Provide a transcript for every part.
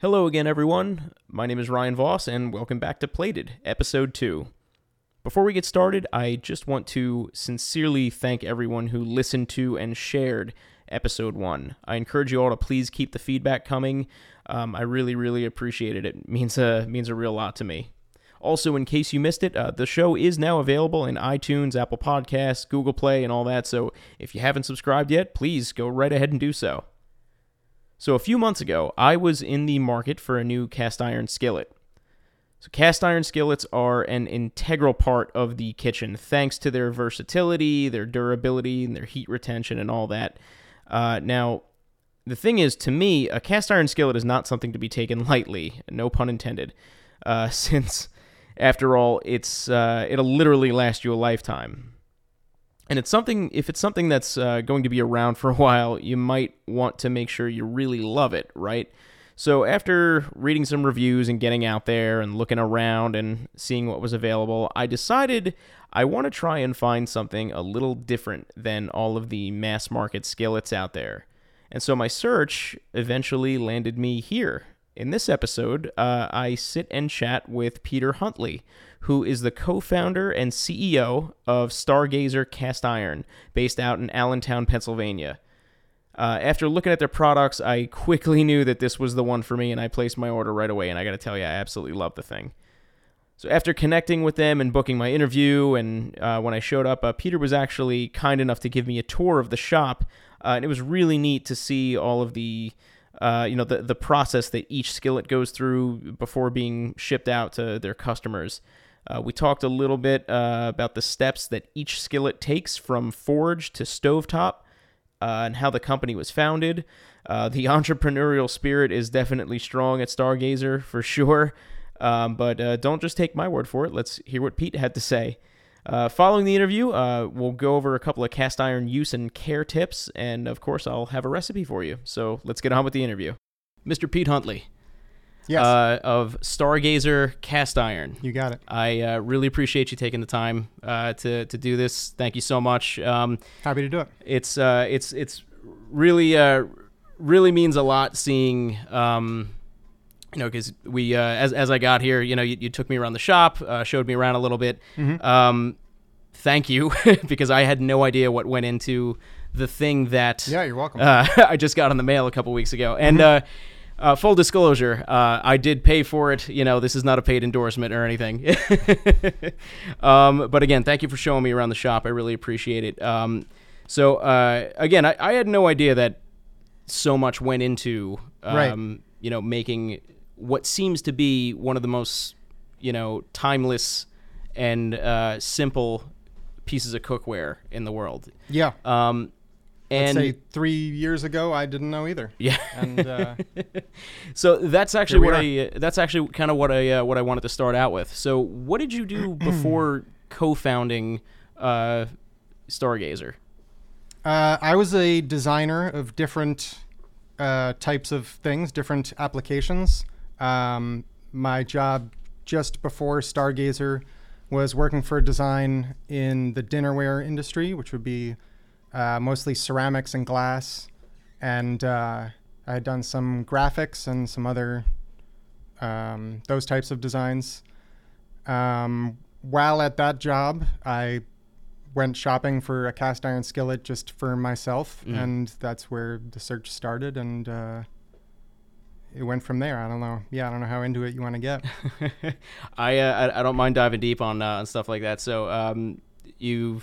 Hello again, everyone. My name is Ryan Voss, and welcome back to Plated, Episode 2. Before we get started, I just want to sincerely thank everyone who listened to and shared Episode 1. I encourage you all to please keep the feedback coming. Um, I really, really appreciate it. It means a, means a real lot to me. Also, in case you missed it, uh, the show is now available in iTunes, Apple Podcasts, Google Play, and all that. So if you haven't subscribed yet, please go right ahead and do so. So, a few months ago, I was in the market for a new cast iron skillet. So, cast iron skillets are an integral part of the kitchen thanks to their versatility, their durability, and their heat retention, and all that. Uh, now, the thing is, to me, a cast iron skillet is not something to be taken lightly, no pun intended, uh, since, after all, it's uh, it'll literally last you a lifetime and it's something if it's something that's uh, going to be around for a while you might want to make sure you really love it right? So after reading some reviews and getting out there and looking around and seeing what was available i decided i want to try and find something a little different than all of the mass market skillets out there. And so my search eventually landed me here. In this episode, uh, I sit and chat with Peter Huntley, who is the co founder and CEO of Stargazer Cast Iron, based out in Allentown, Pennsylvania. Uh, after looking at their products, I quickly knew that this was the one for me, and I placed my order right away. And I got to tell you, I absolutely love the thing. So after connecting with them and booking my interview, and uh, when I showed up, uh, Peter was actually kind enough to give me a tour of the shop, uh, and it was really neat to see all of the uh, you know the the process that each skillet goes through before being shipped out to their customers. Uh, we talked a little bit uh, about the steps that each skillet takes from forge to stovetop uh, and how the company was founded. Uh, the entrepreneurial spirit is definitely strong at Stargazer for sure. Um, but uh, don't just take my word for it. Let's hear what Pete had to say. Uh, following the interview, we'll go over a couple of cast iron use and care tips, and of course, I'll have a recipe for you. So let's get on with the interview. Mr. Pete Huntley. Yes. Uh, of Stargazer Cast Iron. you got it. I uh, really appreciate you taking the time uh, to to do this. Thank you so much. Um, Happy to do it. it's uh, it's it's really uh, really means a lot seeing um, you know because we uh, as as I got here, you know, you, you took me around the shop, uh, showed me around a little bit. Um, thank you because I had no idea what went into the thing that Yeah, you're welcome. uh, I just got in the mail a couple weeks ago. And uh, uh, full disclosure, uh, I did pay for it. You know, this is not a paid endorsement or anything. um, but again, thank you for showing me around the shop. I really appreciate it. Um, so uh, again, I, I had no idea that so much went into Right. um, you know making what seems to be one of the most you know timeless and uh, simple pieces of cookware in the world. yeah. Um, Let's and say three years ago, I didn't know either. yeah, And uh, so that's actually what I uh, that's actually kind of what I uh, what I wanted to start out with. So what did you do before co-founding uh, Stargazer? uh, I was a designer of different uh, types of things, different applications. Um, my job just before Stargazer was working for a design in the dinnerware industry, which would be uh, mostly ceramics and glass. And uh, I had done some graphics and some other um, those types of designs. Um, while at that job, I went shopping for a cast iron skillet just for myself, Mm. and that's where the search started, and uh, it went from there. I don't know. Yeah, I don't know how into it you want to get. I, uh, I I don't mind diving deep on uh, on stuff like that. So um, you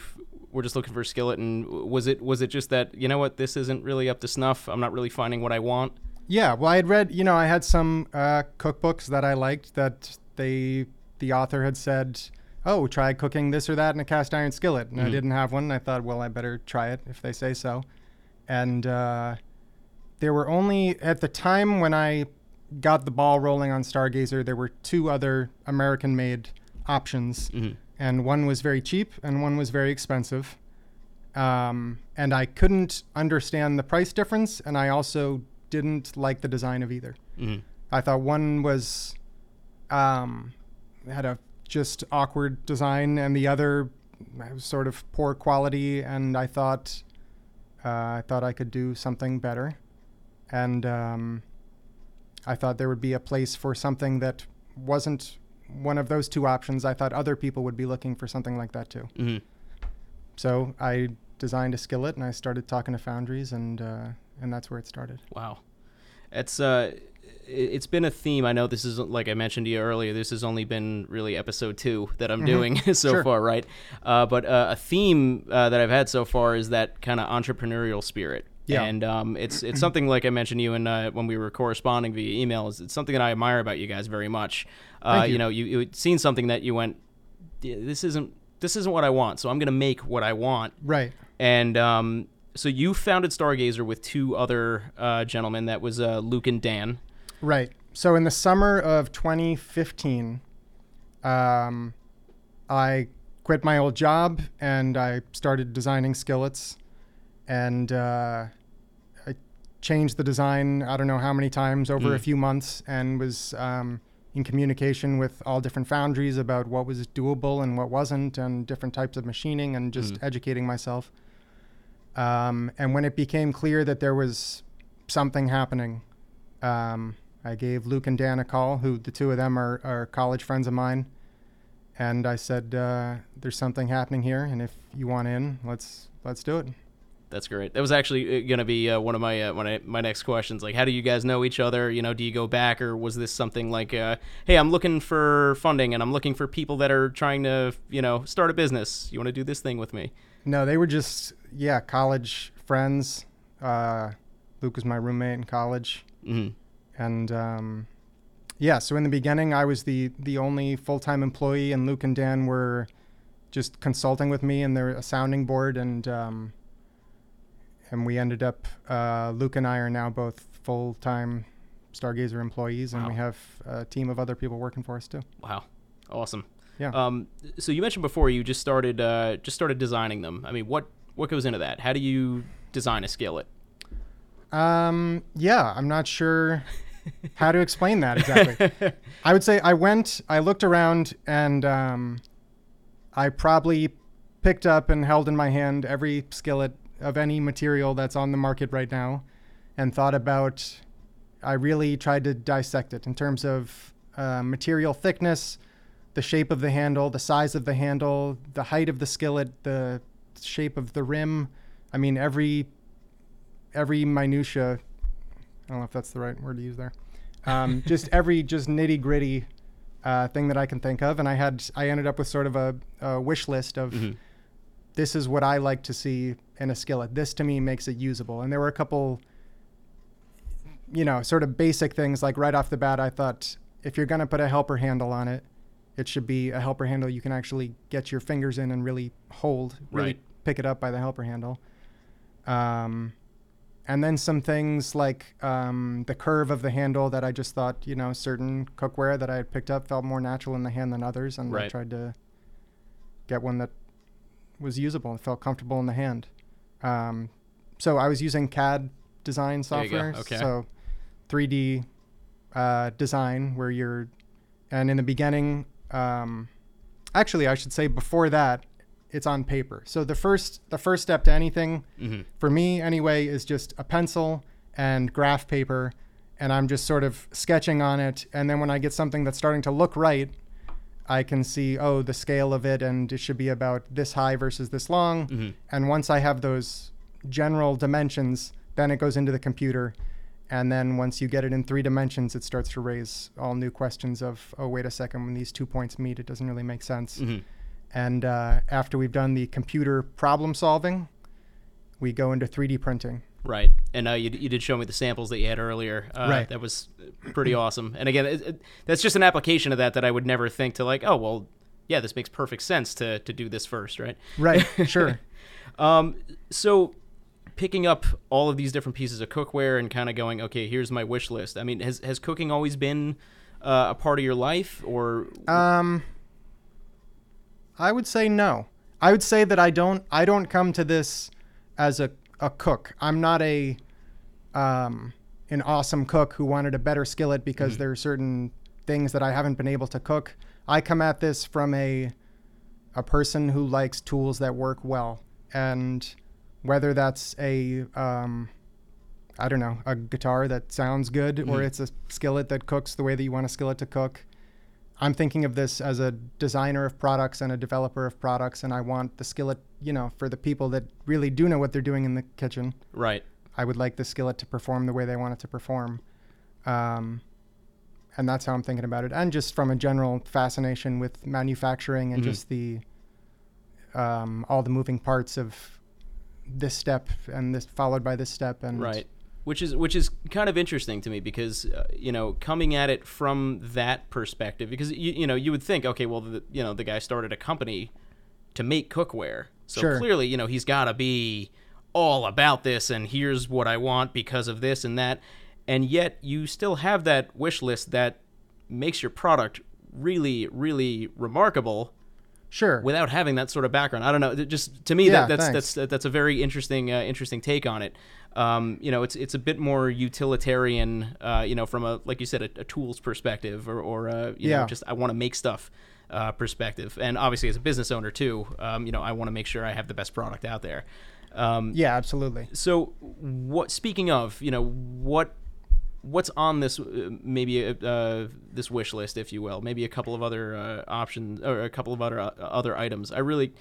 were just looking for a skillet, and was it was it just that you know what this isn't really up to snuff? I'm not really finding what I want. Yeah, well, I had read, you know, I had some uh, cookbooks that I liked that they, the author had said, oh, try cooking this or that in a cast iron skillet. And I Mhm. didn't have one. And I thought, well, I better try it if they say so. And uh, there were only, at the time when I got the ball rolling on Stargazer, there were two other American made options. Mhm. And one was very cheap and one was very expensive. Um, and I couldn't understand the price difference. And I also didn't like the design of either. hmm I thought one was um, had a just awkward design, and the other was sort of poor quality. And I thought uh, I thought I could do something better. And um, I thought there would be a place for something that wasn't one of those two options. I thought other people would be looking for something like that too. hmm So I designed a skillet and I started talking to foundries and uh, and that's where it started. Wow, it's uh, it's been a theme. I know this is like I mentioned to you earlier. This has only been really episode two that I'm doing so Mm-hmm. Sure. far, right? Uh, but uh, a theme uh, that I've had so far is that kind of entrepreneurial spirit. Yeah. and um, it's it's something like I mentioned to you and uh, when we were corresponding via email. Is it's something that I admire about you guys very much. Uh, Thank you. know, you you had seen something that you went, "Yeah, this isn't this isn't what I want, so I'm gonna make what I want. Right. And um, so you founded Stargazer with two other uh, gentlemen. That was uh, Luke and Dan. Right. So in the summer of 2015, um, I quit my old job and I started designing skillets, and uh, I changed the design. I don't know how many times over Mm. a few months, and was um, in communication with all different foundries about what was doable and what wasn't, and different types of machining, and just Mm. educating myself. Um, and when it became clear that there was something happening, um, I gave Luke and Dan a call, who the two of them are, are college friends of mine. And I said, uh, "There's something happening here, and if you want in, let's let's do it." That's great. That was actually going to be uh, one of my uh, of my next questions. Like, how do you guys know each other? You know, do you go back, or was this something like, uh, hey, I'm looking for funding, and I'm looking for people that are trying to, you know, start a business. You want to do this thing with me? No, they were just yeah, college friends. Uh, Luke was my roommate in college, hmm and um, yeah. So in the beginning, I was the the only full time employee, and Luke and Dan were just consulting with me, and they're a sounding board, and um, and we ended up. Uh, Luke and I are now both full time Stargazer employees, and we have a team of other people working for us too. Wow, awesome. Yeah. Um, so you mentioned before you just started uh, just started designing them. I mean, what what goes into that? How do you design a skillet? Um, yeah, I'm not sure how to explain that exactly. I would say I went, I looked around, and um, I probably picked up and held in my hand every skillet of any material that's on the market right now and thought about, I really tried to dissect it in terms of uh, material thickness, the shape of the handle, the size of the handle, the height of the skillet, the shape of the rim. I mean, every every minutia. I don't know if that's the right word to use there. Um, just every just nitty gritty uh, thing that I can think of, and I had I ended up with sort of a, a wish list of Mhm. this is what I like to see in a skillet. This to me makes it usable, and there were a couple, you know, sort of basic things like right off the bat. I thought if you're gonna put a helper handle on it, it should be a helper handle you can actually get your fingers in and really hold, really Right. pick it up by the helper handle. Um, and then some things like um, the curve of the handle that I just thought, you know, certain cookware that I had picked up felt more natural in the hand than others, and I tried to get one that was usable and felt comfortable in the hand. Um, so I was using CAD design There you go. software, Okay. so 3D uh, design where you're, and in the beginning, um, actually I should say before that, it's on paper. So the first the first step to anything hmm for me anyway is just a pencil and graph paper and i'm just sort of sketching on it and then when i get something that's starting to look right i can see oh the scale of it and it should be about this high versus this long. Hmm and once i have those general dimensions then it goes into the computer. And then once you get it in three dimensions it starts to raise all new questions of oh wait a second when these two points meet it doesn't really make sense. Hmm and uh, after we've done the computer problem solving, we go into 3D printing. Right, and uh, you, you did show me the samples that you had earlier. Uh, Right. that was pretty awesome. And again, it, it, that's just an application of that that I would never think to like. Oh well, yeah, this makes perfect sense to to do this first, right? Right, sure. Um, so picking up all of these different pieces of cookware and kind of going, okay, here's my wish list. I mean, has has cooking always been uh, a part of your life, or Um, I would say no. I would say that I don't. I don't come to this as a, a cook. I'm not a um, an awesome cook who wanted a better skillet because Mhm. there are certain things that I haven't been able to cook. I come at this from a a person who likes tools that work well, and whether that's a um, I don't know, a guitar that sounds good, or Mhm. it's a skillet that cooks the way that you want a skillet to cook. I'm thinking of this as a designer of products and a developer of products, and I want the skillet, you know, for the people that really do know what they're doing in the kitchen. Right. I would like the skillet to perform the way they want it to perform. Um, and that's how I'm thinking about it. And just from a general fascination with manufacturing and Mhm. just the um, all the moving parts of this step and this followed by this step and Right. Which is which is kind of interesting to me because uh, you know coming at it from that perspective because you you know you would think okay well the, you know the guy started a company to make cookware so Sure. clearly you know he's got to be all about this and here's what I want because of this and that and yet you still have that wish list that makes your product really really remarkable Sure. without having that sort of background. I don't know. Just to me, Yeah, that, that's thanks. that's that's a very interesting uh, interesting take on it. Um, you know, it's it's a bit more utilitarian. Uh, you know, from a like you said, a, a tools perspective, or or uh, you know, just I want to make stuff uh, perspective. And obviously, as a business owner too, um, you know, I want to make sure I have the best product out there. Um, yeah, absolutely. so, what? Speaking of, you know, what what's on this uh, maybe uh, this wish list, if you will, maybe a couple of other uh, options or a couple of other uh, other items. I really,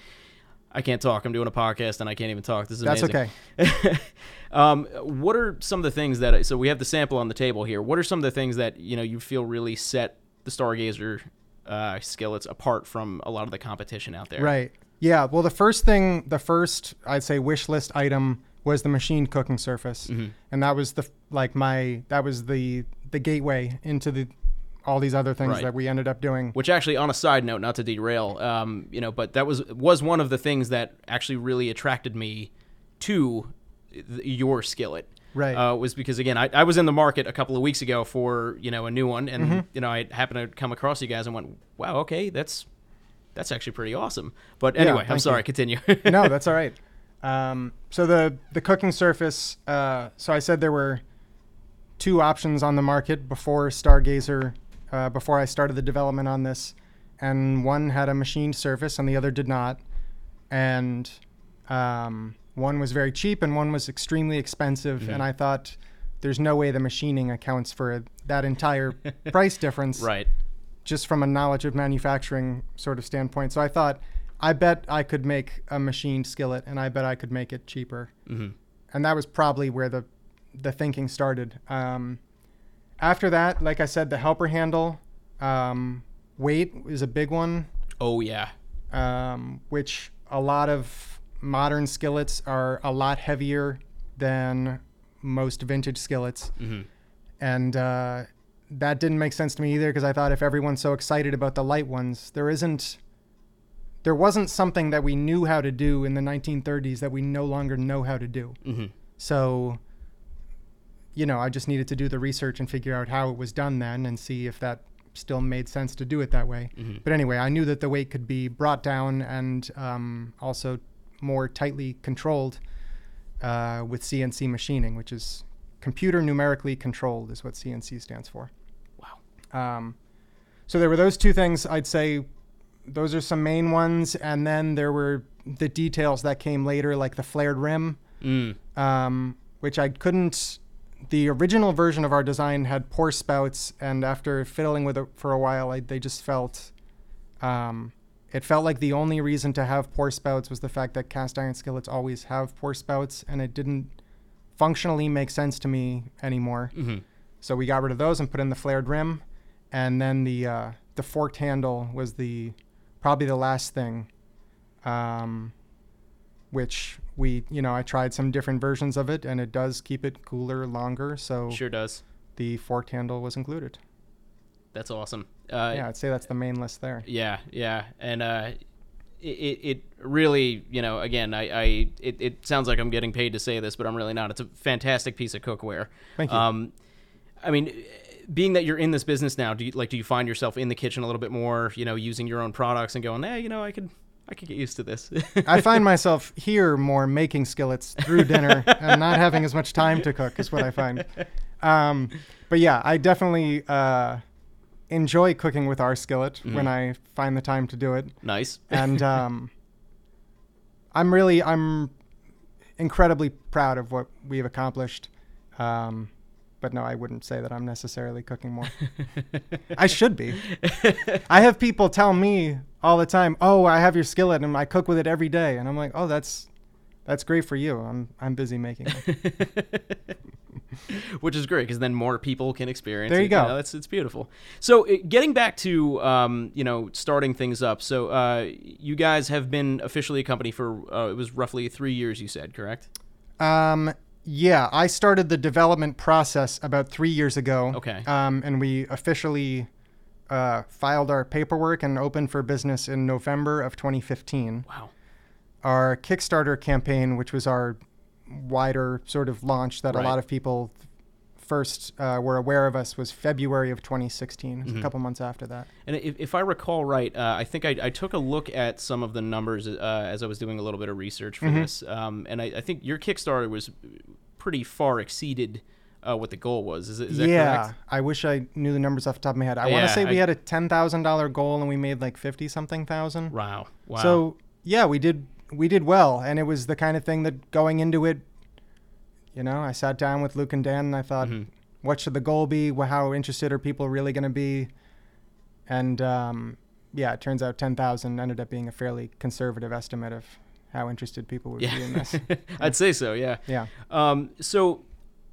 I can't talk. I'm doing a podcast and I can't even talk. This is amazing. That's okay. um, what are some of the things that? So we have the sample on the table here. What are some of the things that you know you feel really set the Stargazer uh, skillets apart from a lot of the competition out there? Right. Yeah. Well, the first thing, the first I'd say wish list item was the machine cooking surface, Mm-hmm. and that was the like my that was the the gateway into the all these other things Right. that we ended up doing. Which actually, on a side note, not to derail, um, you know, but that was was one of the things that actually really attracted me to th- your skillet. Right. Uh, was because again, I, I was in the market a couple of weeks ago for you know a new one, and Mm-hmm. you know I happened to come across you guys and went, wow, okay, that's that's actually pretty awesome. But Yeah, anyway, I'm sorry, you. continue. no, that's all right. Um, so the the cooking surface. Uh, so I said there were two options on the market before Stargazer, uh, before I started the development on this, and one had a machined surface and the other did not, and um, one was very cheap and one was extremely expensive. And I thought, there's no way the machining accounts for that entire price difference right. just from a knowledge of manufacturing sort of standpoint. So I thought, I bet I could make a machined skillet, and I bet I could make it cheaper. hmm And that was probably where the the thinking started. Um, after that, like I said, the helper handle um, weight is a big one, Oh yeah. um, which a lot of modern skillets are a lot heavier than most vintage skillets hmm and uh, that didn't make sense to me either because I thought if everyone's so excited about the light ones, there isn't, there wasn't something that we knew how to do in the 1930s that we no longer know how to do. hmm So, you know, I just needed to do the research and figure out how it was done then and see if that still made sense to do it that way. hmm But anyway, I knew that the weight could be brought down and um, also more tightly controlled uh, with CNC machining, which is computer numerically controlled, is what CNC stands for. Wow. Um, so there were those two things. I'd say those are some main ones, and then there were the details that came later, like the flared rim, Mm. um, which I couldn't. The original version of our design had pour spouts, and after fiddling with it for a while, I, they just felt. Um, it felt like the only reason to have pour spouts was the fact that cast iron skillets always have pour spouts, and it didn't functionally make sense to me anymore. hmm So we got rid of those and put in the flared rim, and then the uh, the forked handle was the probably the last thing, um, which we you know I tried some different versions of it, and it does keep it cooler longer. So Sure does. the forked handle was included. That's awesome. Uh, yeah, I'd say that's the main list there. Yeah, yeah, and uh, it, it it really, you know, again, I, I it, it sounds like I'm getting paid to say this, but I'm really not. It's a fantastic piece of cookware. Thank you. Um, I mean, being that you're in this business now, do you like do you find yourself in the kitchen a little bit more, you know, using your own products and going, eh, you know, I could I could get used to this. I find myself here more making skillets through dinner and not having as much time to cook is what I find. Um, but yeah, I definitely uh, enjoy cooking with our skillet when I find the time to do it. nice. And um, I'm really, I'm incredibly proud of what we've accomplished. Um, but no, I wouldn't say that I'm necessarily cooking more. I should be. I have people tell me all the time, "Oh, I have your skillet and I cook with it every day," and I'm like, "Oh, that's that's great for you. I'm I'm busy making it." Which is great because then more people can experience. There you it. go. know, it's it's beautiful. So uh, getting back to um, you know starting things up. So uh, you guys have been officially a company for uh, it was roughly three years. You said correct? Um, yeah, I started the development process about three years ago. Okay. Um, and we officially uh, filed our paperwork and opened for business in November of 2015. Wow. Our Kickstarter campaign, which was our wider sort of launch that Right. a lot of people first uh, were aware of us, was February of 2016. It was Mhm. a couple months after that. And if, if I recall right, uh, I think I, I took a look at some of the numbers uh, as I was doing a little bit of research for Mhm. this, um, and I, I think your Kickstarter was pretty far exceeded uh, what the goal was. Is, it, is that yeah, correct? I wish I knew the numbers off the top of my head. I want to say we I- had a ten thousand dollar goal and we made like fifty something thousand. Wow. Wow. So yeah, we did we did well, and it was the kind of thing that going into it, you know, I sat down with Luke and Dan and I thought, Mhm. what should the goal be? How interested are people really going to be? And um, yeah, it turns out ten thousand ended up being a fairly conservative estimate of how interested people would be in this. yeah, I'd say so. Yeah. Yeah. Um, so,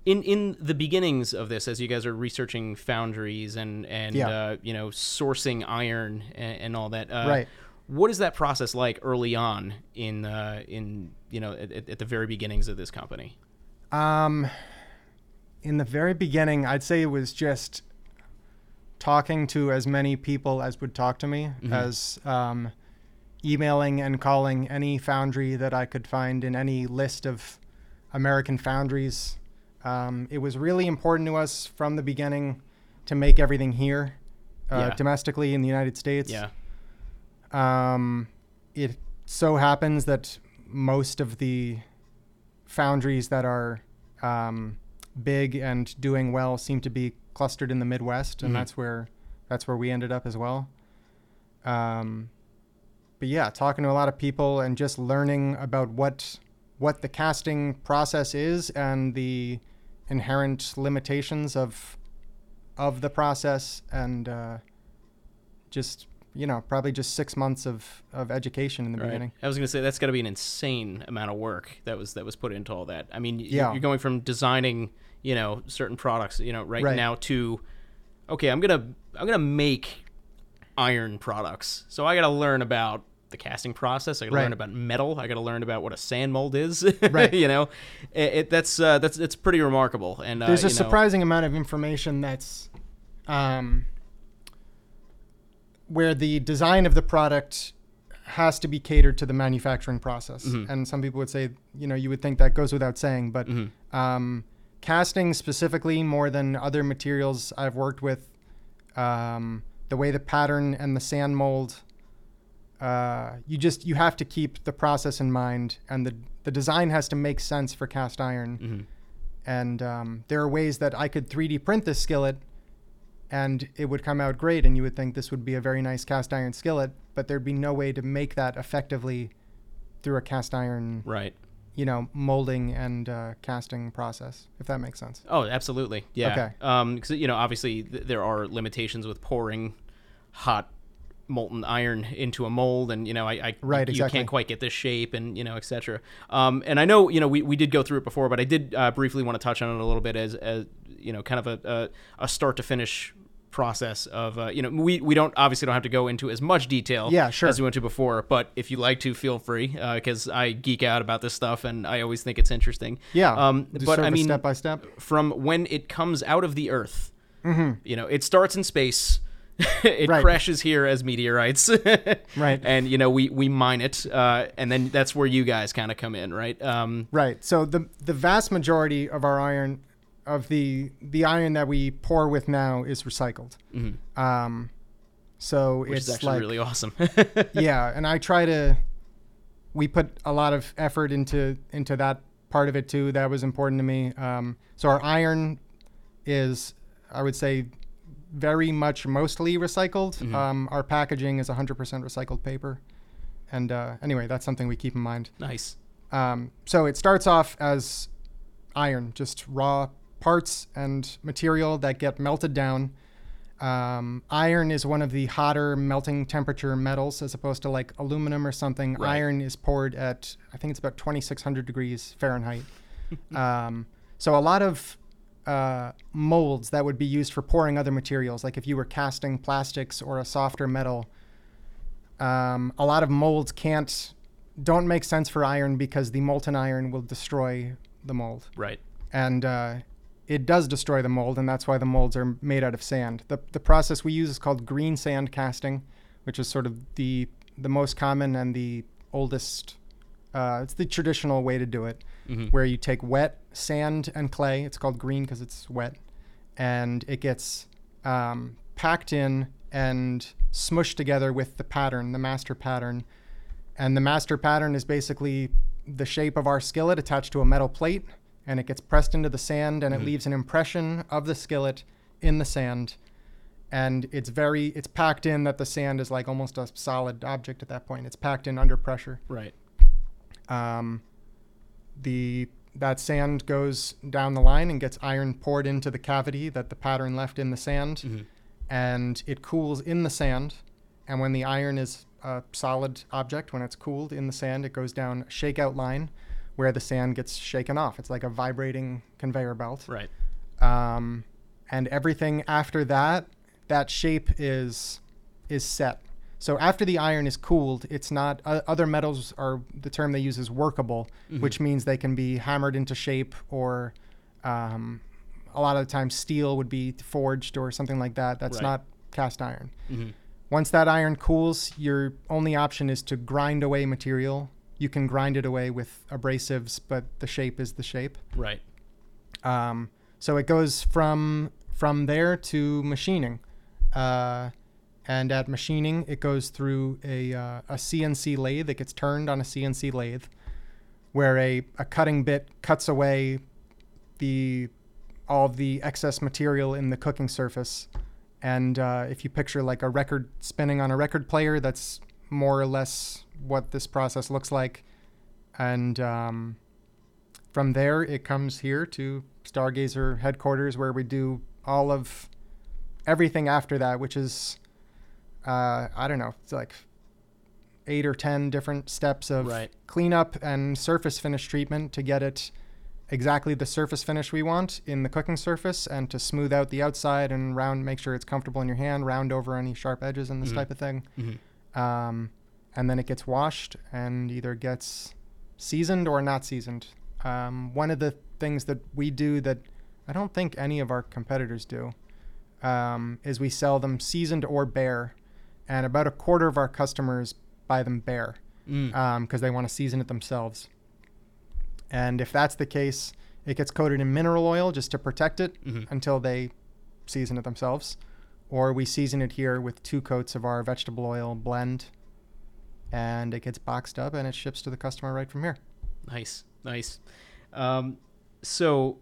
in in the beginnings of this, as you guys are researching foundries and and Yeah. uh, you know sourcing iron and, and all that, uh, Right. What is that process like early on in uh, in you know at, at the very beginnings of this company? Um, in the very beginning, I'd say it was just talking to as many people as would talk to me, Mhm. as um, emailing and calling any foundry that I could find in any list of American foundries. Um, it was really important to us from the beginning to make everything here, uh, Yeah. domestically in the United States. Yeah. Um, it so happens that most of the foundries that are um, big and doing well seem to be clustered in the Midwest, and Mhm. that's where that's where we ended up as well. Um, but yeah, talking to a lot of people and just learning about what what the casting process is and the inherent limitations of of the process and uh, just you know probably just six months of, of education in the Right. beginning I was gonna say that's got to be an insane amount of work that was that was put into all that. I mean, Yeah. you're going from designing, you know, certain products, you know, right, Right. now to, okay, I'm gonna I'm gonna make iron products, so I got to learn about the casting process. I got to Right. learn about metal. I got to learn about what a sand mold is. Right. you know, it, it, that's uh, that's it's pretty remarkable. And uh, there's a you know- surprising amount of information that's um, where the design of the product has to be catered to the manufacturing process Mhm. and some people would say you know you would think that goes without saying but Mhm. um, casting specifically more than other materials i've worked with um, the way the pattern and the sand mold uh, you just you have to keep the process in mind and the the design has to make sense for cast iron Mhm. and um, there are ways that I could 3D print this skillet, and it would come out great, and you would think this would be a very nice cast iron skillet, but there'd be no way to make that effectively through a cast iron, right. you know, molding and uh, casting process, if that makes sense. Oh, absolutely. Yeah. Okay. Um, because you know, obviously, th- there are limitations with pouring hot molten iron into a mold, and you know, I, I Right, you exactly. can't quite get this shape, and you know, etc. Um, and I know, you know, we, we did go through it before, but I did uh, briefly want to touch on it a little bit as as you know, kind of a a, a start to finish process of uh, you know we we don't obviously don't have to go into as much detail Yeah, sure. as we went to before but if you like to feel free because I geek out about this stuff and I always think it's interesting Yeah, um, but I mean step by step. from when it comes out of the earth. Mm-hmm. You know, it starts in space. it Right. crashes here as meteorites. Right. And you know, we we mine it, uh, and then that's where you guys kind of come in, right? Um, Right. So the the vast majority of our iron, of the the iron that we pour with now, is recycled. mhm, Um, so which it's is actually like really awesome. yeah, and I try to. We put a lot of effort into into that part of it too. That was important to me. Um, so our iron is, I would say, very much mostly recycled. Mhm. Um, our packaging is 100% recycled paper, and uh, anyway, that's something we keep in mind. nice. Um, so it starts off as iron, just raw parts and material that get melted down. Um, iron is one of the hotter melting temperature metals as opposed to like aluminum or something. Right. Iron is poured at, I think it's about 2600 degrees Fahrenheit. um, so a lot of uh, molds that would be used for pouring other materials, like if you were casting plastics or a softer metal, um, a lot of molds can't, don't make sense for iron because the molten iron will destroy the mold Right. and uh, it does destroy the mold, and that's why the molds are made out of sand. the The process we use is called green sand casting, which is sort of the the most common and the oldest. Uh, it's the traditional way to do it, Mhm. where you take wet sand and clay. It's called green because it's wet, and it gets um, packed in and smushed together with the pattern, the master pattern. And the master pattern is basically the shape of our skillet attached to a metal plate, and it gets pressed into the sand, and Mhm. it leaves an impression of the skillet in the sand. And it's very, it's packed in that the sand is like almost a solid object at that point. It's packed in under pressure. Right. Um, the that sand goes down the line and gets iron poured into the cavity that the pattern left in the sand, Mhm. and it cools in the sand. And when the iron is a solid object, when it's cooled in the sand, it goes down shakeout line where the sand gets shaken off. It's like a vibrating conveyor belt. Right. Um, and everything after that, that shape is is set. So after the iron is cooled, it's not. Uh, other metals are the term they use is workable, Mhm. which means they can be hammered into shape, or um, a lot of the time steel would be forged or something like that. That's Right. not cast iron. Mhm. Once that iron cools, your only option is to grind away material. You can grind it away with abrasives, but the shape is the shape. Right. Um, so it goes from from there to machining, uh, and at machining it goes through a uh, a CNC lathe. It gets turned on a CNC lathe, where a, a cutting bit cuts away the all the excess material in the cooking surface. And uh, if you picture like a record spinning on a record player, that's more or less what this process looks like. And um, from there, it comes here to Stargazer headquarters, where we do all of everything after that, which is, uh, I don't know, it's like eight or 10 different steps of Right. cleanup and surface finish treatment to get it exactly the surface finish we want in the cooking surface and to smooth out the outside and round, make sure it's comfortable in your hand, round over any sharp edges and this Mhm. type of thing. Mhm. Um, and then it gets washed and either gets seasoned or not seasoned. Um, one of the things that we do that I don't think any of our competitors do um, is we sell them seasoned or bare, and about a quarter of our customers buy them bare Mm. because they want to season it themselves. And if that's the case, it gets coated in mineral oil just to protect it Mhm. until they season it themselves. Or we season it here with two coats of our vegetable oil blend, and it gets boxed up and it ships to the customer right from here. Nice, nice. Um, so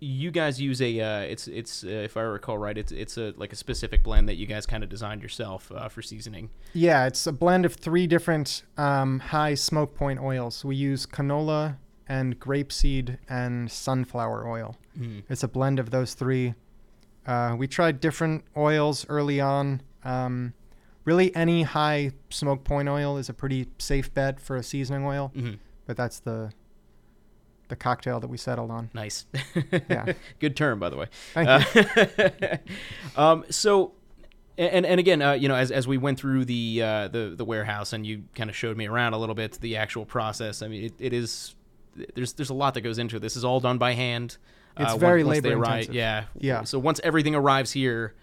you guys use a uh, it's it's uh, if I recall right, it's it's a like a specific blend that you guys kind of designed yourself uh, for seasoning. Yeah, it's a blend of three different um, high smoke point oils. We use canola and grapeseed and sunflower oil. Mm. It's a blend of those three. Uh, we tried different oils early on. Um, really, any high smoke point oil is a pretty safe bet for a seasoning oil, hmm but that's the the cocktail that we settled on. Nice. Yeah. Good term, by the way. Thank you. Uh, um, so, and and again, uh, you know, as, as we went through the uh, the the warehouse and you kind of showed me around a little bit the actual process. I mean, it, it is there's there's a lot that goes into it. This is all done by hand. It's once- very once labor arrive- intensive. Yeah, Yeah. So once everything arrives here,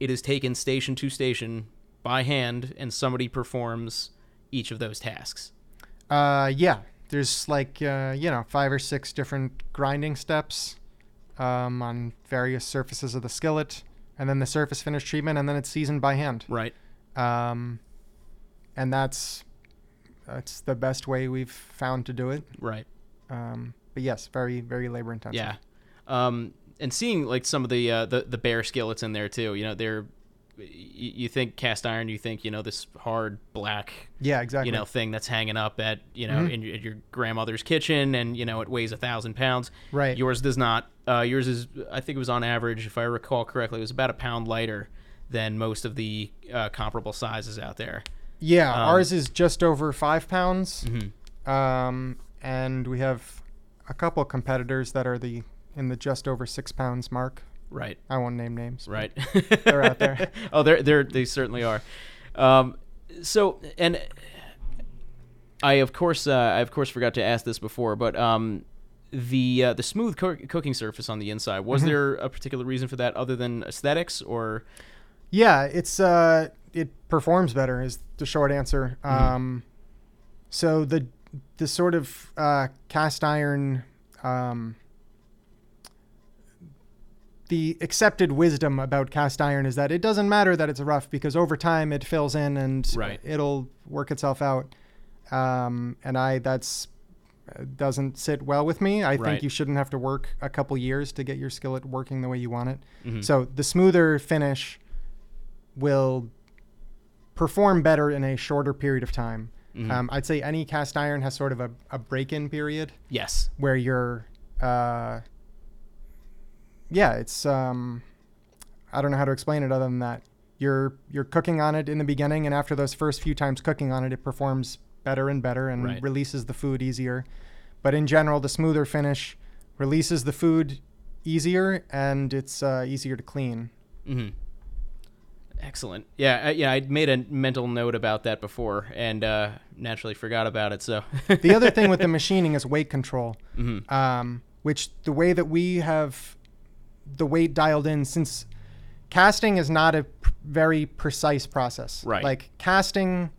it is taken station to station by hand, and somebody performs each of those tasks. Uh, yeah, there's like uh, you know five or six different grinding steps um, on various surfaces of the skillet, and then the surface finish treatment, and then it's seasoned by hand. Right. Um, and that's that's the best way we've found to do it. Right. Um, but yes, very very labor intensive. Yeah. Um, and seeing like some of the uh, the the bare skillets in there too. You know, they're you think cast iron, you think you know this hard black Yeah, exactly. you know thing that's hanging up at you know in, your, in your grandmother's kitchen, and you know it weighs a thousand pounds. Right. Yours does not. Uh, yours is, I think it was on average, if I recall correctly, it was about a pound lighter than most of the uh, comparable sizes out there. Yeah, Um, ours is just over five pounds, Mhm. um, and we have a couple competitors that are the in the just over six pounds mark. Right. I won't name names. Right. They're out there. oh, they're they're they certainly are. Um, so and I of course uh, I of course forgot to ask this before, but um, the uh, the smooth co- cooking surface on the inside was Mm-hmm. there a particular reason for that other than aesthetics or Yeah, it's uh, it performs better is the short answer. Um, so the the sort of uh, cast iron, um, the accepted wisdom about cast iron is that it doesn't matter that it's rough because over time it fills in and Right. it'll work itself out. Um, and I that's uh, doesn't sit well with me. I Right. think you shouldn't have to work a couple years to get your skillet working the way you want it. Mhm. So the smoother finish will perform better in a shorter period of time. Mhm. Um, I'd say any cast iron has sort of a, a break-in period yes where you're, uh, yeah, it's um, I don't know how to explain it other than that. You're you're cooking on it in the beginning, and after those first few times cooking on it, it performs better and better and Right. releases the food easier. But in general, the smoother finish releases the food easier, and it's uh, easier to clean. hmm Excellent. Yeah, I, yeah. I made a mental note about that before, and uh, naturally forgot about it. So the other thing with the machining is weight control, Mhm. um, which the way that we have the weight dialed in, since casting is not a p- very precise process. Right. Like casting,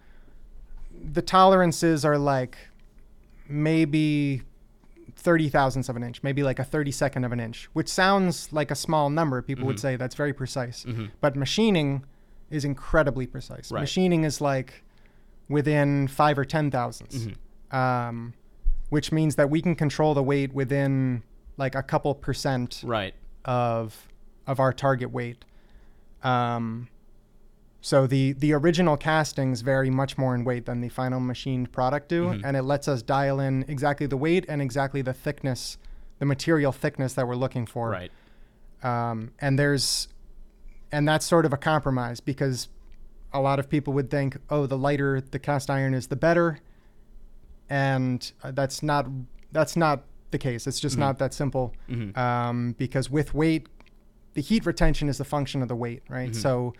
the tolerances are like maybe 30 thousandths of an inch, maybe like a 30 second of an inch, which sounds like a small number. People would Mhm. say that's very precise. Mhm. But machining is incredibly precise. Right. Machining is like within five or 10 thousandths Mhm. um, which means that we can control the weight within like a couple percent right. Of of our target weight. Um, so the the original castings vary much more in weight than the final machined product do, Mhm. and it lets us dial in exactly the weight and exactly the thickness, the material thickness that we're looking for. Right. Um, and there's and that's sort of a compromise because a lot of people would think, oh, the lighter the cast iron is, the better, and uh, that's not that's not the case. It's just Mhm. not that simple. Mhm. Um, because with weight, the heat retention is the function of the weight, right? Mhm. So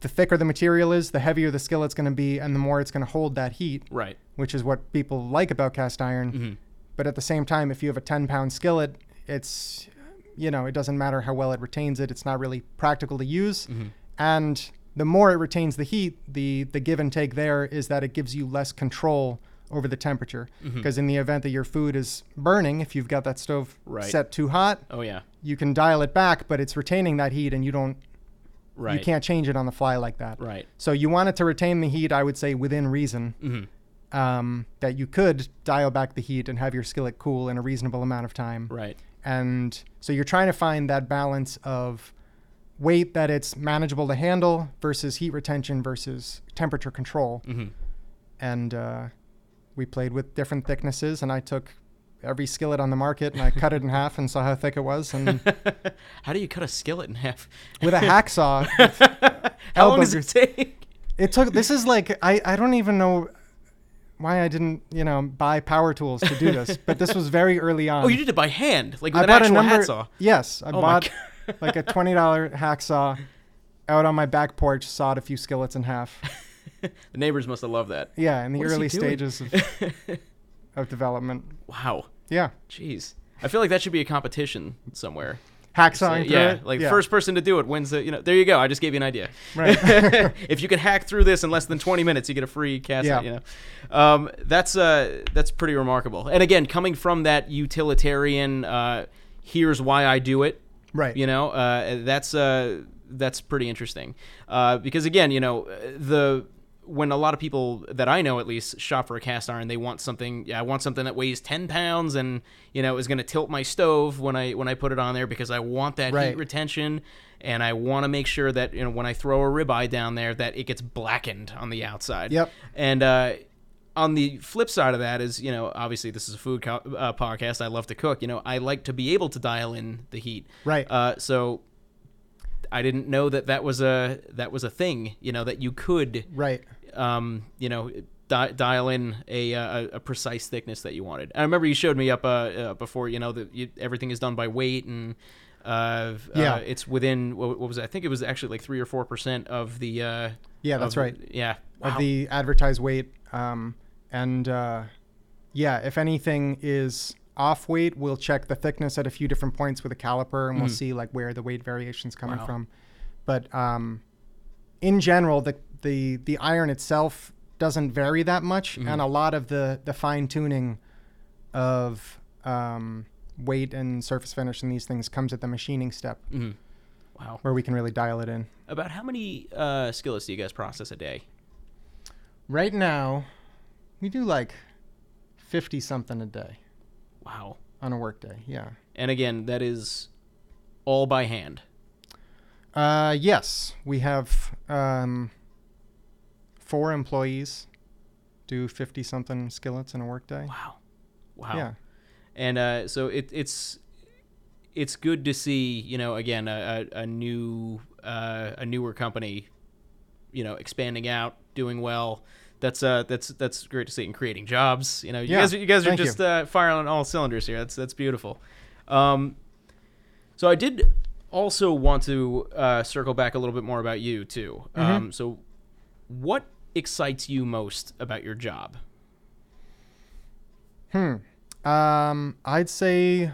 the thicker the material is, the heavier the skillet's going to be, and the more it's going to hold that heat, Right. which is what people like about cast iron. hmm But at the same time, if you have a 10 pound skillet, it's, you know, it doesn't matter how well it retains it. It's not really practical to use. hmm And the more it retains the heat, the, the give and take there is that it gives you less control over the temperature. Mhm. Because in the event that your food is burning, if you've got that stove Right. set too hot, Oh yeah. you can dial it back, but it's retaining that heat and you don't, Right. you can't change it on the fly like that. Right. So you want it to retain the heat, I would say, within reason hmm um, that you could dial back the heat and have your skillet cool in a reasonable amount of time. Right. And so you're trying to find that balance of weight that it's manageable to handle versus heat retention versus temperature control. hmm And uh, we played with different thicknesses, and I took every skillet on the market and I cut it in half and saw how thick it was. And How do you cut a skillet in half? with a hacksaw, How long does it take? it took. This is like I I don't even know why I didn't you know buy power tools to do this, but this was very early oh, on. Oh, you did it by hand, like with I an bought a actual number. hacksaw. Yes, I Oh bought like a twenty dollar hacksaw out on my back porch, sawed a few skillets in half. The neighbors must have loved that. Yeah, in the What early stages of, of development. Wow. Yeah, Jeez. I feel like that should be a competition somewhere. hacksawing through yeah, it. like yeah. first person to do it wins the. You know, there you go. I just gave you an idea. Right. if you can hack through this in less than 20 minutes, you get a free cast. Yeah. You know, um, that's uh, that's pretty remarkable. And again, coming from that utilitarian, uh, here's why I do it. right. You know, uh, that's uh, that's pretty interesting. Uh, because again, you know, the when a lot of people that I know at least shop for a cast iron, they want something. Yeah, I want something that weighs ten pounds and you know is going to tilt my stove when I when I put it on there because I want that Right. heat retention and I want to make sure that you know when I throw a ribeye down there that it gets blackened on the outside. Yep. And uh, on the flip side of that is, you know, obviously this is a food co- uh, podcast. I love to cook. You know, I like to be able to dial in the heat. Right. Uh, so I didn't know that that was a that was a thing. You know, that you could, Right. Um, you know. Di- dial in a, uh, a precise thickness that you wanted. I remember you showed me up uh, uh, before. You know that everything is done by weight, and uh, Yeah. it's within what, what was it? I think it was actually like three or four percent of the. Uh, Yeah, that's of- right. Yeah, Of the advertised weight. Um, and uh, yeah, if anything is off weight, we'll check the thickness at a few different points with a caliper, and we'll Mhm. see like where the weight variation's coming Wow. from. But um, in general, the the the iron itself doesn't vary that much, Mhm. and a lot of the the fine tuning of um, weight and surface finish and these things comes at the machining step, Mhm. Wow. where we can really dial it in. About how many uh, skillets do you guys process a day? Right now, we do like fifty something a day Wow. on a work day. Yeah. And again, that is all by hand. Uh, yes, we have um, four employees do fifty something skillets in a workday. Wow. Wow. Yeah. And uh, so it, it's it's good to see, you know, again, a, a, a new uh, a newer company, you know, expanding out, doing well. That's uh that's that's great to see and creating jobs. You know, you Yeah, guys you guys are thank just uh, firing on all cylinders here. That's that's beautiful. Um, so I did also want to uh, circle back a little bit more about you too. Mm-hmm. Um, so what excites you most about your job? Hmm. Um, I'd say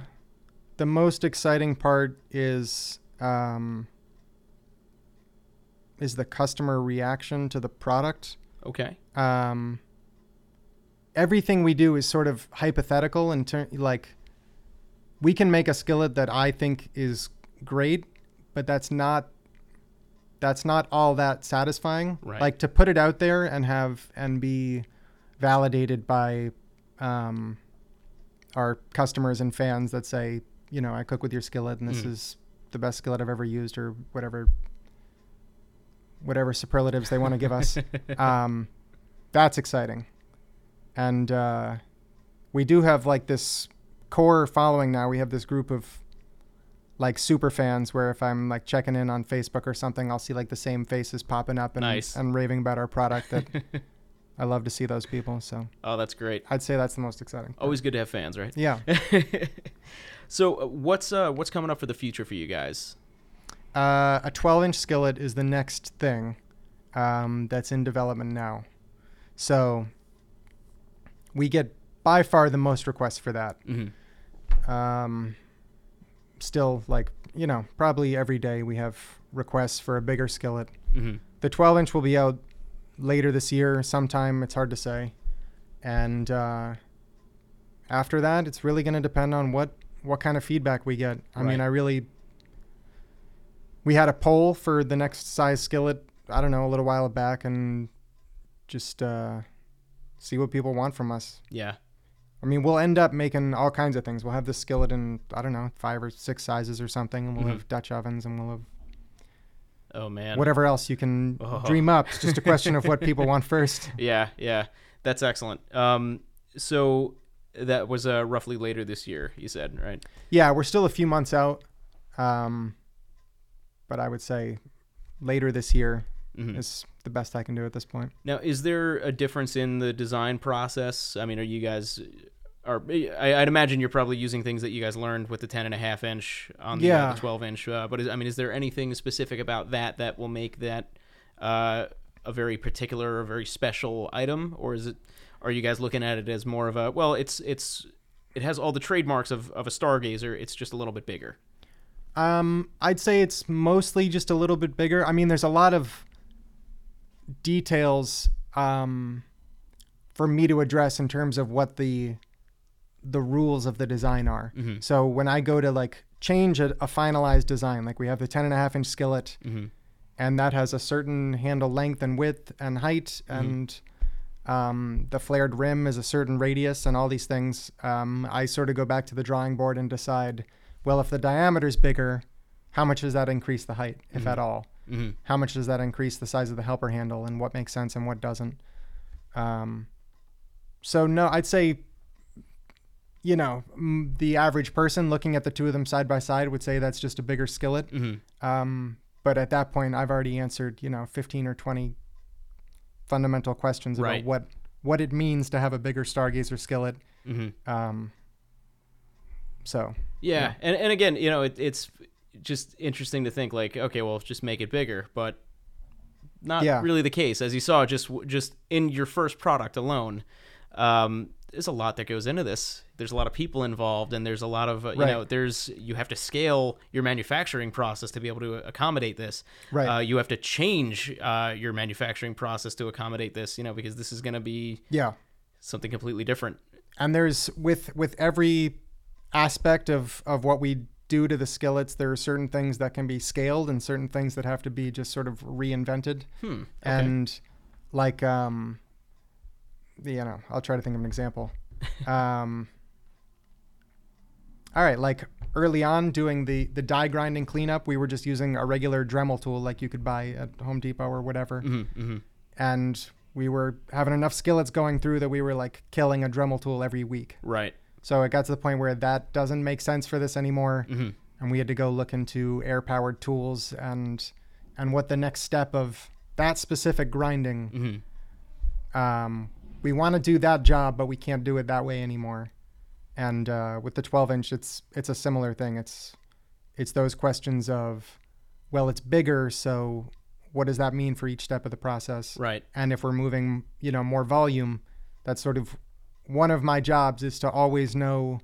the most exciting part is um, is the customer reaction to the product. Okay. um, everything we do is sort of hypothetical in turn like we can make a skillet that I think is great, but that's not that's not all that satisfying. Right. Like to put it out there and have and be validated by um, our customers and fans that say, you know, I cook with your skillet and this Mm. is the best skillet I've ever used or whatever whatever superlatives they want to give us um, that's exciting. And uh, we do have like this core following now. We have this group of like super fans where if I'm like checking in on Facebook or something, I'll see like the same faces popping up and, Nice. and raving about our product. That I love to see those people. So oh, that's great. I'd say that's the most exciting. part. Always good to have fans, right? Yeah. so uh, what's uh what's coming up for the future for you guys? Uh, a 12 inch skillet is the next thing um, that's in development now. So we get by far the most requests for that. Mm-hmm. Um, still, like, you know, probably every day we have requests for a bigger skillet. Mm-hmm. The 12 inch will be out later this year, sometime, it's hard to say. And uh, after that, it's really going to depend on what, what kind of feedback we get. I mean, I really. We had a poll for the next size skillet, I don't know, a little while back, and just uh, see what people want from us. Yeah. I mean, we'll end up making all kinds of things. We'll have the skillet in, I don't know, five or six sizes or something, and we'll Mhm. have Dutch ovens, and we'll have Oh man. whatever else you can Oh. dream up. It's just a question of what people want first. Yeah, yeah. That's excellent. Um so that was uh roughly later this year, you said, right? Yeah, we're still a few months out, um, but I would say later this year Mhm. is the best I can do at this point. Now, is there a difference in the design process? I mean, are you guys are I, I'd imagine you're probably using things that you guys learned with the 10 and a half inch on the, uh, the 12 inch. Uh, but is, I mean, is there anything specific about that that will make that uh, a very particular or very special item, or is it? Are you guys looking at it as more of a well? It's it's it has all the trademarks of, of a stargazer. It's just a little bit bigger. Um, I'd say it's mostly just a little bit bigger. I mean, there's a lot of details um, for me to address in terms of what the the rules of the design are. Mhm. So when I go to like change a, a finalized design, like we have the 10 and a half inch skillet, Mm-hmm. and that has a certain handle length and width and height, and um, the flared rim is a certain radius, and all these things. Um, I sort of go back to the drawing board and decide, well, if the diameter is bigger, how much does that increase the height, if at all? Mm-hmm. How much does that increase the size of the helper handle, and what makes sense and what doesn't? Um, so no, I'd say, you know, m- the average person looking at the two of them side by side would say that's just a bigger skillet. Mm-hmm. Um, but at that point, I've already answered, you know, 15 or 20 fundamental questions Right. about what what it means to have a bigger stargazer skillet. Mm-hmm. Um, so Yeah. Yeah. And, and again, you know, it, it's just interesting to think like, okay, well, just make it bigger, but not Yeah. really the case. As you saw, just just in your first product alone, um, there's a lot that goes into this. There's a lot of people involved, and there's a lot of uh, you Right. know, there's you have to scale your manufacturing process to be able to accommodate this. Right. Uh, you have to change uh, your manufacturing process to accommodate this. You know, because this is going to be yeah, something completely different. and there's with with every aspect of of what we do to the skillets, there are certain things that can be scaled and certain things that have to be just sort of reinvented. Hmm. Okay. and like um you know i'll try to think of an example um all right like early on doing the the die grinding cleanup we were just using a regular dremel tool like you could buy at home depot or whatever Mm-hmm, mm-hmm. and we were having enough skillets going through that we were like killing a dremel tool every week Right. so it got to the point where that doesn't make sense for this anymore Mm-hmm. and we had to go look into air powered tools and and what the next step of that specific grinding Mm-hmm. um, we want to do that job, but we can't do it that way anymore. And uh, with the 12 inch, it's it's a similar thing. It's it's those questions of, well, it's bigger, so what does that mean for each step of the process? Right. And if we're moving, you know, more volume, that's sort of one of my jobs is to always know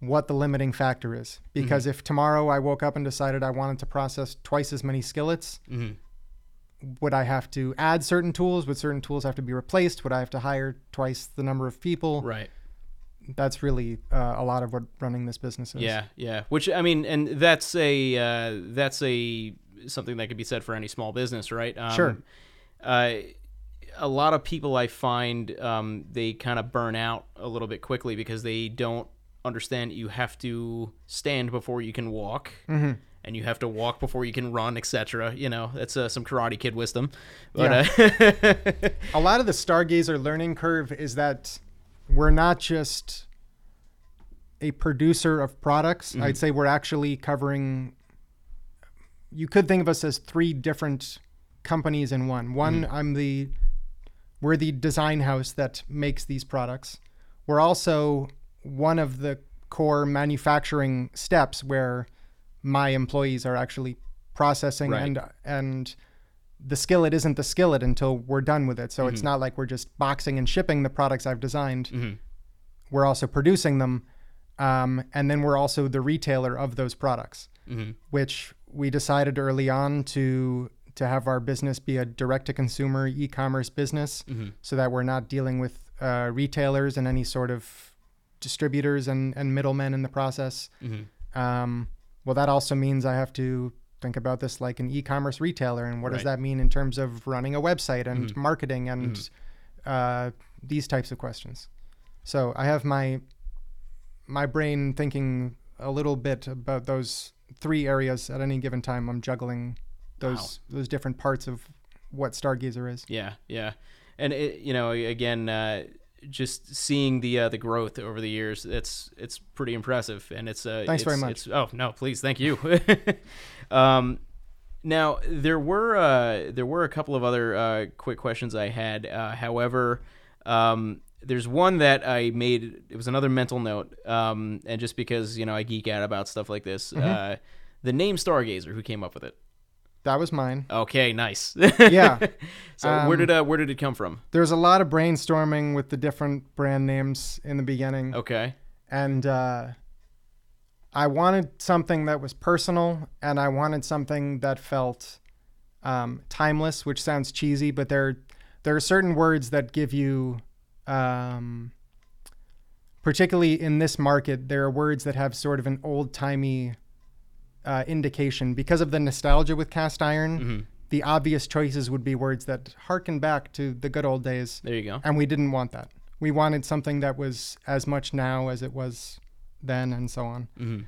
what the limiting factor is. Because if tomorrow I woke up and decided I wanted to process twice as many skillets, Mm-hmm. Would I have to add certain tools? Would certain tools have to be replaced? Would I have to hire twice the number of people? Right. That's really uh, a lot of what running this business is. Yeah, yeah. Which I mean, and that's a uh, that's a something that could be said for any small business, right? Um, Sure. Uh, a lot of people I find um, they kind of burn out a little bit quickly because they don't understand you have to stand before you can walk. hmm And you have to walk before you can run, etc. You know, that's uh, some Karate Kid wisdom. But, uh, A lot of the Stargazer learning curve is that we're not just a producer of products. Mm-hmm. I'd say we're actually covering. You could think of us as three different companies in one. One, Mm-hmm. I'm the we're the design house that makes these products. We're also one of the core manufacturing steps where my employees are actually processing Right. and and the skillet isn't the skillet until we're done with it. So it's not like we're just boxing and shipping the products I've designed. Mhm. We're also producing them, um, and then we're also the retailer of those products Mhm. which we decided early on to to have our business be a direct to consumer e-commerce business Mhm. so that we're not dealing with uh, retailers and any sort of distributors and, and middlemen in the process Mhm. um, well that also means i have to think about this like an e-commerce retailer and what does that mean in terms of running a website and Mhm. marketing and uh, these types of questions so i have my my brain thinking a little bit about those three areas at any given time. I'm juggling those those different parts of what Stargazer is. Yeah, yeah, and it, you know, again, uh, just seeing the uh, the growth over the years, it's it's pretty impressive, and it's uh, Thanks very much. It's, oh no, please, thank you. um, now there were uh, there were a couple of other uh, quick questions I had. Uh, however, um, there's one that I made. It was another mental note, um, and just because you know I geek out about stuff like this, Mm-hmm. uh, the name Stargazer. Who came up with it? That was mine. Okay, nice. Yeah. so where Um, did uh, where did it come from? There's a lot of brainstorming with the different brand names in the beginning, Okay. and uh, I wanted something that was personal, and I wanted something that felt um, timeless, which sounds cheesy, but there there are certain words that give you. Um, particularly in this market, there are words that have sort of an old timey uh, indication because of the nostalgia with cast iron. Mhm. the obvious choices would be words that harken back to the good old days, There you go. and we didn't want that. We wanted something that was as much now as it was then, and so on. hmm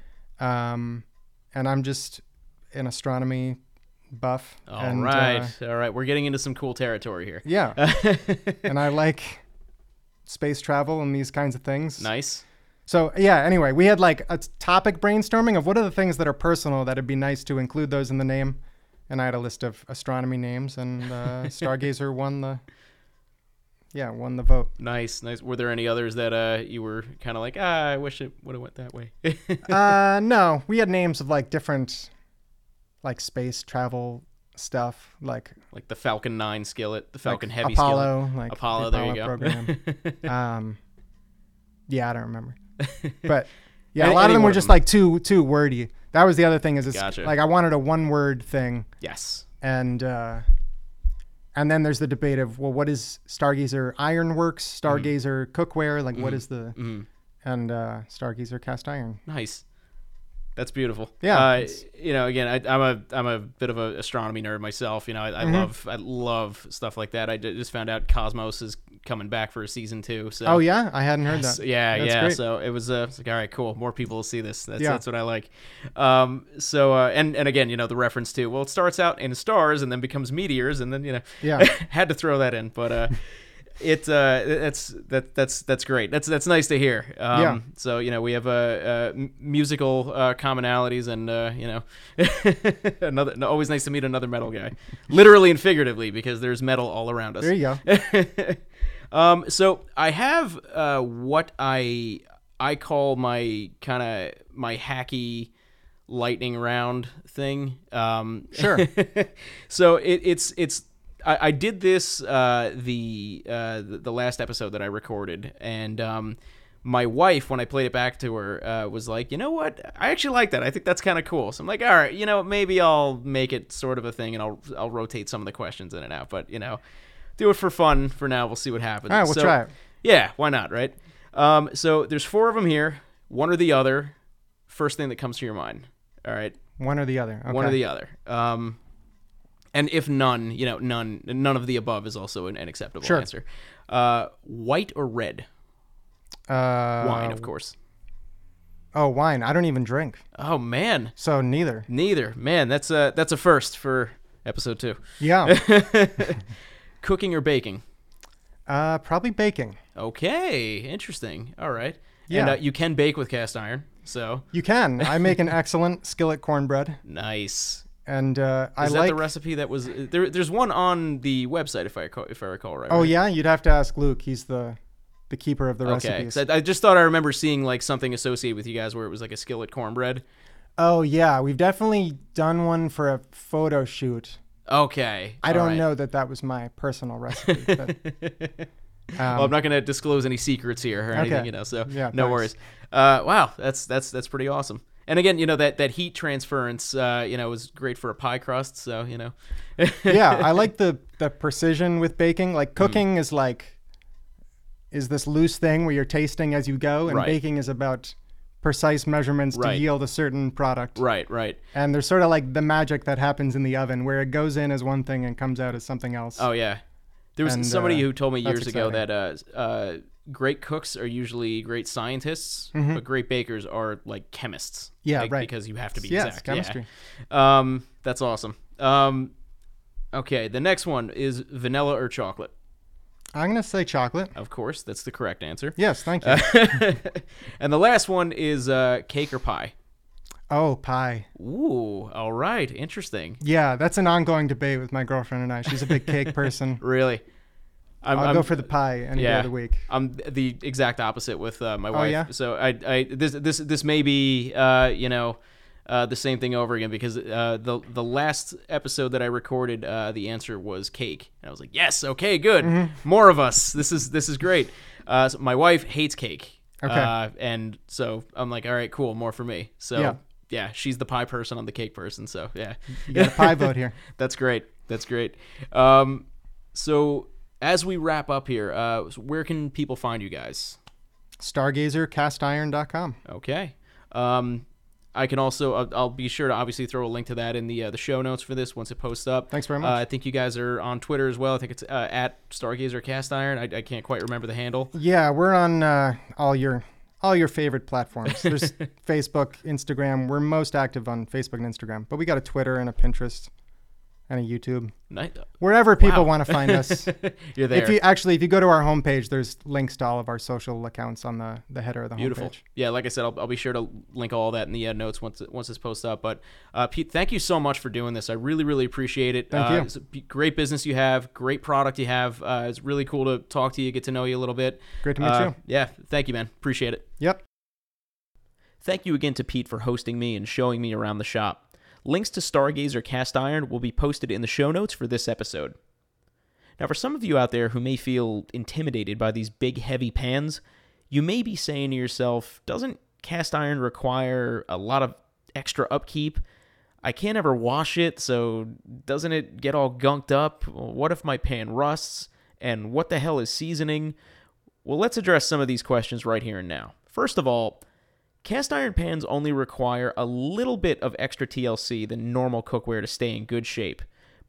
Um, and I'm just an astronomy buff. All and, right, uh, all right. We're getting into some cool territory here. yeah, and I like space travel and these kinds of things. nice. So yeah, anyway, we had like a topic brainstorming of what are the things that are personal that would be nice to include those in the name. And I had a list of astronomy names, and uh, Stargazer won the yeah won the vote. Nice, nice. Were there any others that uh you were kind of like, ah, I wish it would have went that way? uh, no, we had names of like different like space travel stuff, like like the Falcon 9 skillet, the Falcon like Heavy Apollo, like the Apollo, there you go. program. um, yeah, I don't remember, but yeah, a lot of them were just like too too wordy. That was the other thing is it's Gotcha. like I wanted a one word thing, yes. and uh, and then there's the debate of well, what is Stargazer Ironworks, Stargazer Cookware, like what Mhm. is the Mm, and uh, Stargazer Cast Iron. nice. That's beautiful. Yeah, Uh, you know, again, I, I'm a I'm a bit of a astronomy nerd myself. You know, I, I Mhm. love I love stuff like that. I just found out Cosmos is coming back for a season two. So Oh yeah, I hadn't heard that. Yeah, That's yeah. great. So it was, uh, it's like, all right, cool. More people will see this. That's Yeah. that's what I like. Um, so uh, and and again, you know, the reference to well, it starts out in stars and then becomes meteors, and then you know, Yeah. had to throw that in, but uh, it uh, that's that that's that's great. That's that's nice to hear. Um, Yeah. So you know, we have uh, uh musical uh, commonalities, and uh, you know, another always nice to meet another metal guy, literally and figuratively, because there's metal all around us. There you go. um, so I have uh, what I I call my kind of my hacky lightning round thing. Um, Sure. so it, it's it's I, I did this uh, the, uh, the last episode that I recorded, and um, my wife when I played it back to her uh, was like, you know what, I actually like that. I think that's kind of cool. So I'm like, all right, you know, maybe I'll make it sort of a thing, and I'll I'll rotate some of the questions in and out, but you know. Do it for fun for now. We'll see what happens. All right, we'll So- try it. yeah, why not, right? Um, so there's four of them here, one or the other. First thing that comes to your mind. All right, One or the other. Okay. one or the other. Um, and if none, you know, none, none of the above is also an, an acceptable Sure. answer. Uh, white or red? uh, Wine, of course. Oh, wine. I don't even drink, Oh man, so neither. neither. Man, that's a that's a first for episode two. Yeah. Cooking or baking? uh, probably baking. Okay, interesting. All right. Yeah. And uh, you can bake with cast iron, so You can. I make an excellent skillet cornbread, nice. And uh, I Is that like. the recipe that was there? There's one on the website if I recall, if I recall right. oh right? yeah, you'd have to ask Luke. He's the the keeper of the Okay. recipes. I, I just thought I remember seeing like something associated with you guys where it was like a skillet cornbread. oh yeah, we've definitely done one for a photo shoot. Okay. I all don't right. know that that was my personal recipe. But, um, well, I'm not going to disclose any secrets here or anything, you know. So Yeah, no thanks. worries. Uh, wow, that's that's that's pretty awesome. And again, you know that that heat transference, uh, you know, was great for a pie crust. So you know. yeah, I like the the precision with baking. Hmm. Like cooking is like is this loose thing where you're tasting as you go, and Right. baking is about precise measurements Right. to yield a certain product. Right. Right. And there's sort of like the magic that happens in the oven where it goes in as one thing and comes out as something else. Oh yeah. There was And, somebody uh, who told me years ago that uh, uh, great cooks are usually great scientists, Mhm. but great bakers are like chemists. Yeah, Like, right. Because you have to be yeah, exact. chemistry. Yeah. Um, that's awesome. Um, okay, the next one is vanilla or chocolate. I'm gonna say chocolate. Of course, that's the correct answer. Yes, thank you. Uh, and the last one is uh, cake or pie. oh, pie. Ooh, all right, interesting. Yeah, that's an ongoing debate with my girlfriend and I. She's a big cake person. Really, I'm, I'll I'm- go for the pie any day of the week. I'm the exact opposite with uh, my wife. Oh, yeah? So I, I this this this may be uh, you know uh, the same thing over again because uh, the the last episode that I recorded uh, the answer was cake and I was like yes okay good Mm-hmm. more of us this is this is great. Uh, so my wife hates cake. Okay. Uh, and so I'm like all right cool more for me. So Yeah. yeah, she's the pie person. I'm the cake person. So yeah. You got a pie vote here. That's great. That's great. Um, so as we wrap up here, uh, where can people find you guys? StargazerCastIron.com. Okay. Um, I can also I'll, I'll be sure to obviously throw a link to that in the uh, the show notes for this once it posts up. Thanks very Uh, much. I think you guys are on Twitter as well. I think it's uh, at Stargazer Cast Iron. I, I can't quite remember the handle. yeah, we're on uh, all your all your favorite platforms. There's Facebook, Instagram. We're most active on Facebook and Instagram, but we got a Twitter and a Pinterest and a YouTube. Nice. Wherever people Wow. want to find us. You're there. If you actually, if you go to our homepage, there's links to all of our social accounts on the, the header of the Beautiful. homepage. Yeah, like I said, I'll, I'll be sure to link all that in the uh, notes once once this posts up. But uh, Pete, thank you so much for doing this. I really, really appreciate it. Thank uh, you. It's a b- great business you have, great product you have. Uh, it's really cool to talk to you, get to know you a little bit. Great to meet Uh, you. Yeah, thank you, man. Appreciate it. Yep. Thank you again to Pete for hosting me and showing me around the shop. Links to Stargazer Cast Iron will be posted in the show notes for this episode. Now, for some of you out there who may feel intimidated by these big, heavy pans, you may be saying to yourself, doesn't cast iron require a lot of extra upkeep? I can't ever wash it, so doesn't it get all gunked up? What if my pan rusts? And what the hell is seasoning? Well, let's address some of these questions right here and now. First of all, cast iron pans only require a little bit of extra TLC than normal cookware to stay in good shape.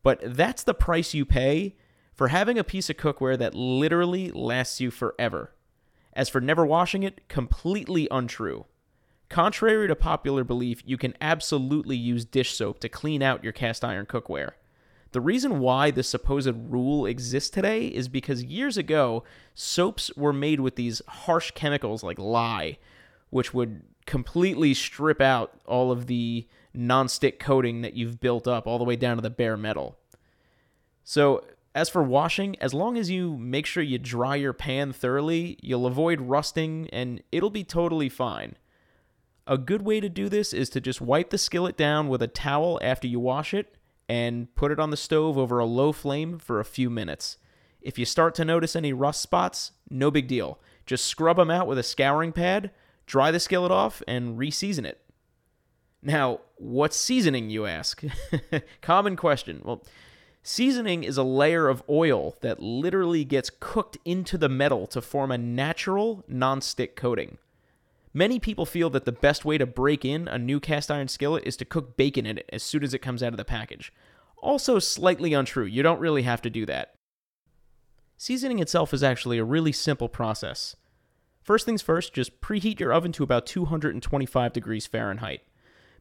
But that's the price you pay for having a piece of cookware that literally lasts you forever. As for never washing it, completely untrue. Contrary to popular belief, you can absolutely use dish soap to clean out your cast iron cookware. The reason why this supposed rule exists today is because years ago, soaps were made with these harsh chemicals like lye, which would completely strip out all of the nonstick coating that you've built up all the way down to the bare metal. So, as for washing, as long as you make sure you dry your pan thoroughly, you'll avoid rusting and it'll be totally fine. A good way to do this is to just wipe the skillet down with a towel after you wash it and put it on the stove over a low flame for a few minutes. If you start to notice any rust spots, no big deal. Just scrub them out with a scouring pad, dry the skillet off, and reseason it. Now, what's seasoning, you ask? Common question. Well, seasoning is a layer of oil that literally gets cooked into the metal to form a natural non-stick coating. Many people feel that the best way to break in a new cast iron skillet is to cook bacon in it as soon as it comes out of the package. Also, slightly untrue. You don't really have to do that. Seasoning itself is actually a really simple process. First things first, just preheat your oven to about 225 degrees Fahrenheit.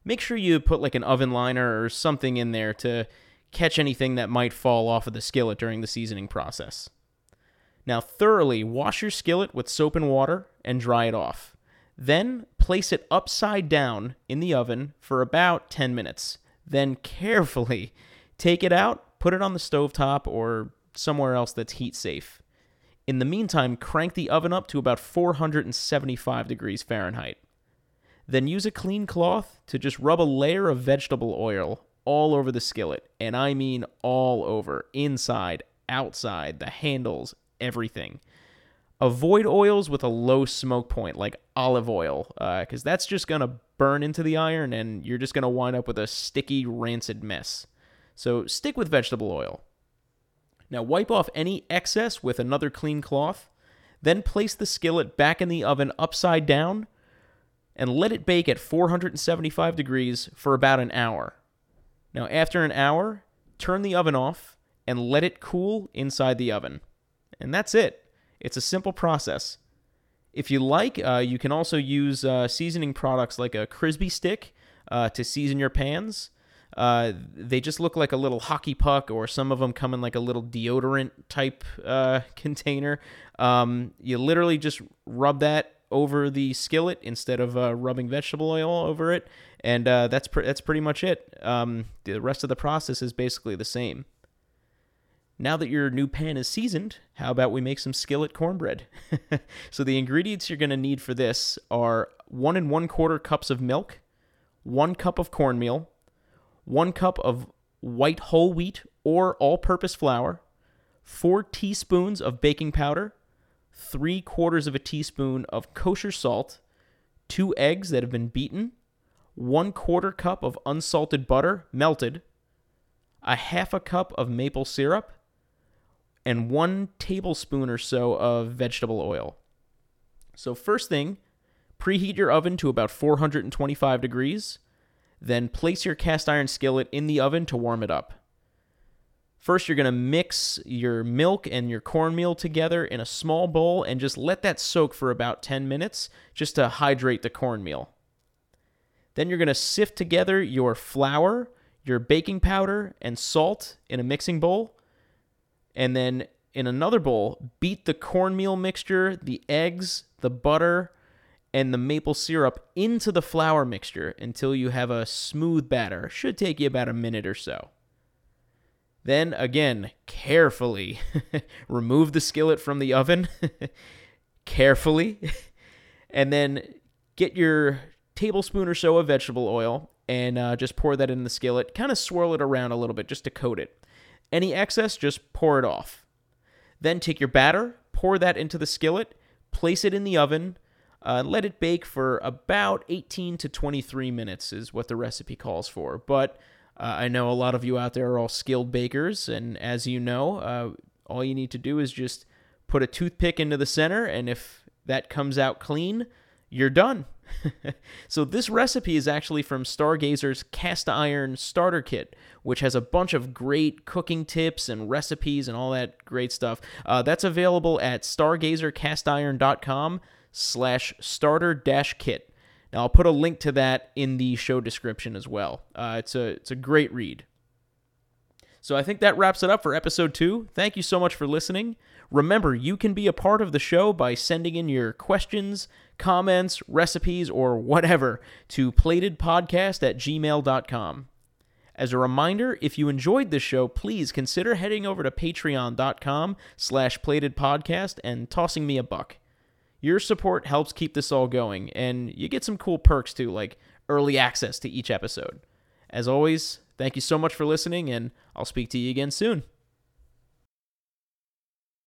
Make sure you put like an oven liner or something in there to catch anything that might fall off of the skillet during the seasoning process. Now, thoroughly wash your skillet with soap and water and dry it off. Then place it upside down in the oven for about 10 minutes. Then carefully take it out, put it on the stovetop or somewhere else that's heat safe. In the meantime, crank the oven up to about 475 degrees Fahrenheit. Then use a clean cloth to just rub a layer of vegetable oil all over the skillet, and I mean all over, inside, outside, the handles, everything. Avoid oils with a low smoke point, like olive oil, uh, because that's just going to burn into the iron and you're just going to wind up with a sticky, rancid mess. So stick with vegetable oil. Now wipe off any excess with another clean cloth, then place the skillet back in the oven upside down and let it bake at 475 degrees for about an hour. Now, after an hour, turn the oven off and let it cool inside the oven. And that's it. It's a simple process. If you like, uh, you can also use uh, seasoning products like a Crisbee Stik uh, to season your pans. Uh, they just look like a little hockey puck, or some of them come in like a little deodorant type uh, container. Um, you literally just rub that over the skillet instead of uh, rubbing vegetable oil over it, and uh, that's that's pretty much it. Um, the rest of the process is basically the same. Now that your new pan is seasoned, how about we make some skillet cornbread? so the ingredients you're going to need for this are one and one quarter cups of milk, one cup of cornmeal, one cup of white whole wheat or all-purpose flour, four teaspoons of baking powder, three quarters of a teaspoon of kosher salt, two eggs that have been beaten, one quarter cup of unsalted butter melted, a half a cup of maple syrup, and one tablespoon or so of vegetable oil. So, first thing, Preheat your oven to about 425 degrees, then place your cast iron skillet in the oven to warm it up. First, you're going to mix your milk and your cornmeal together in a small bowl and just let that soak for about 10 minutes just to hydrate the cornmeal. Then you're going to sift together your flour, your baking powder, and salt in a mixing bowl. And then in another bowl, beat the cornmeal mixture, the eggs, the butter, and the maple syrup into the flour mixture until you have a smooth batter. Should take you about a minute or so. Then again, carefully remove the skillet from the oven. carefully. and then get your tablespoon or so of vegetable oil and uh, just pour that in the skillet. Kind of swirl it around a little bit just to coat it. Any excess, just pour it off. Then take your batter, pour that into the skillet, place it in the oven, uh, let it bake for about 18 to 23 minutes, is what the recipe calls for. But uh, I know a lot of you out there are all skilled bakers, and as you know, uh, all you need to do is just put a toothpick into the center, and if that comes out clean, you're done. so this recipe is actually from Stargazer's cast iron starter kit, which has a bunch of great cooking tips and recipes and all that great stuff. Uh, that's available at stargazercastiron.com slash starter dash kit. Now I'll put a link to that in the show description as well. Uh, it's a it's a great read. So I think that wraps it up for episode two. Thank you so much for listening. Remember, you can be a part of the show by sending in your questions, comments, recipes, or whatever to platedpodcast at gmail.com. As a reminder, if you enjoyed this show, please consider heading over to patreon.com slash platedpodcast and tossing me a buck. Your support helps keep this all going, and you get some cool perks too, like early access to each episode. As always, thank you so much for listening, and I'll speak to you again soon.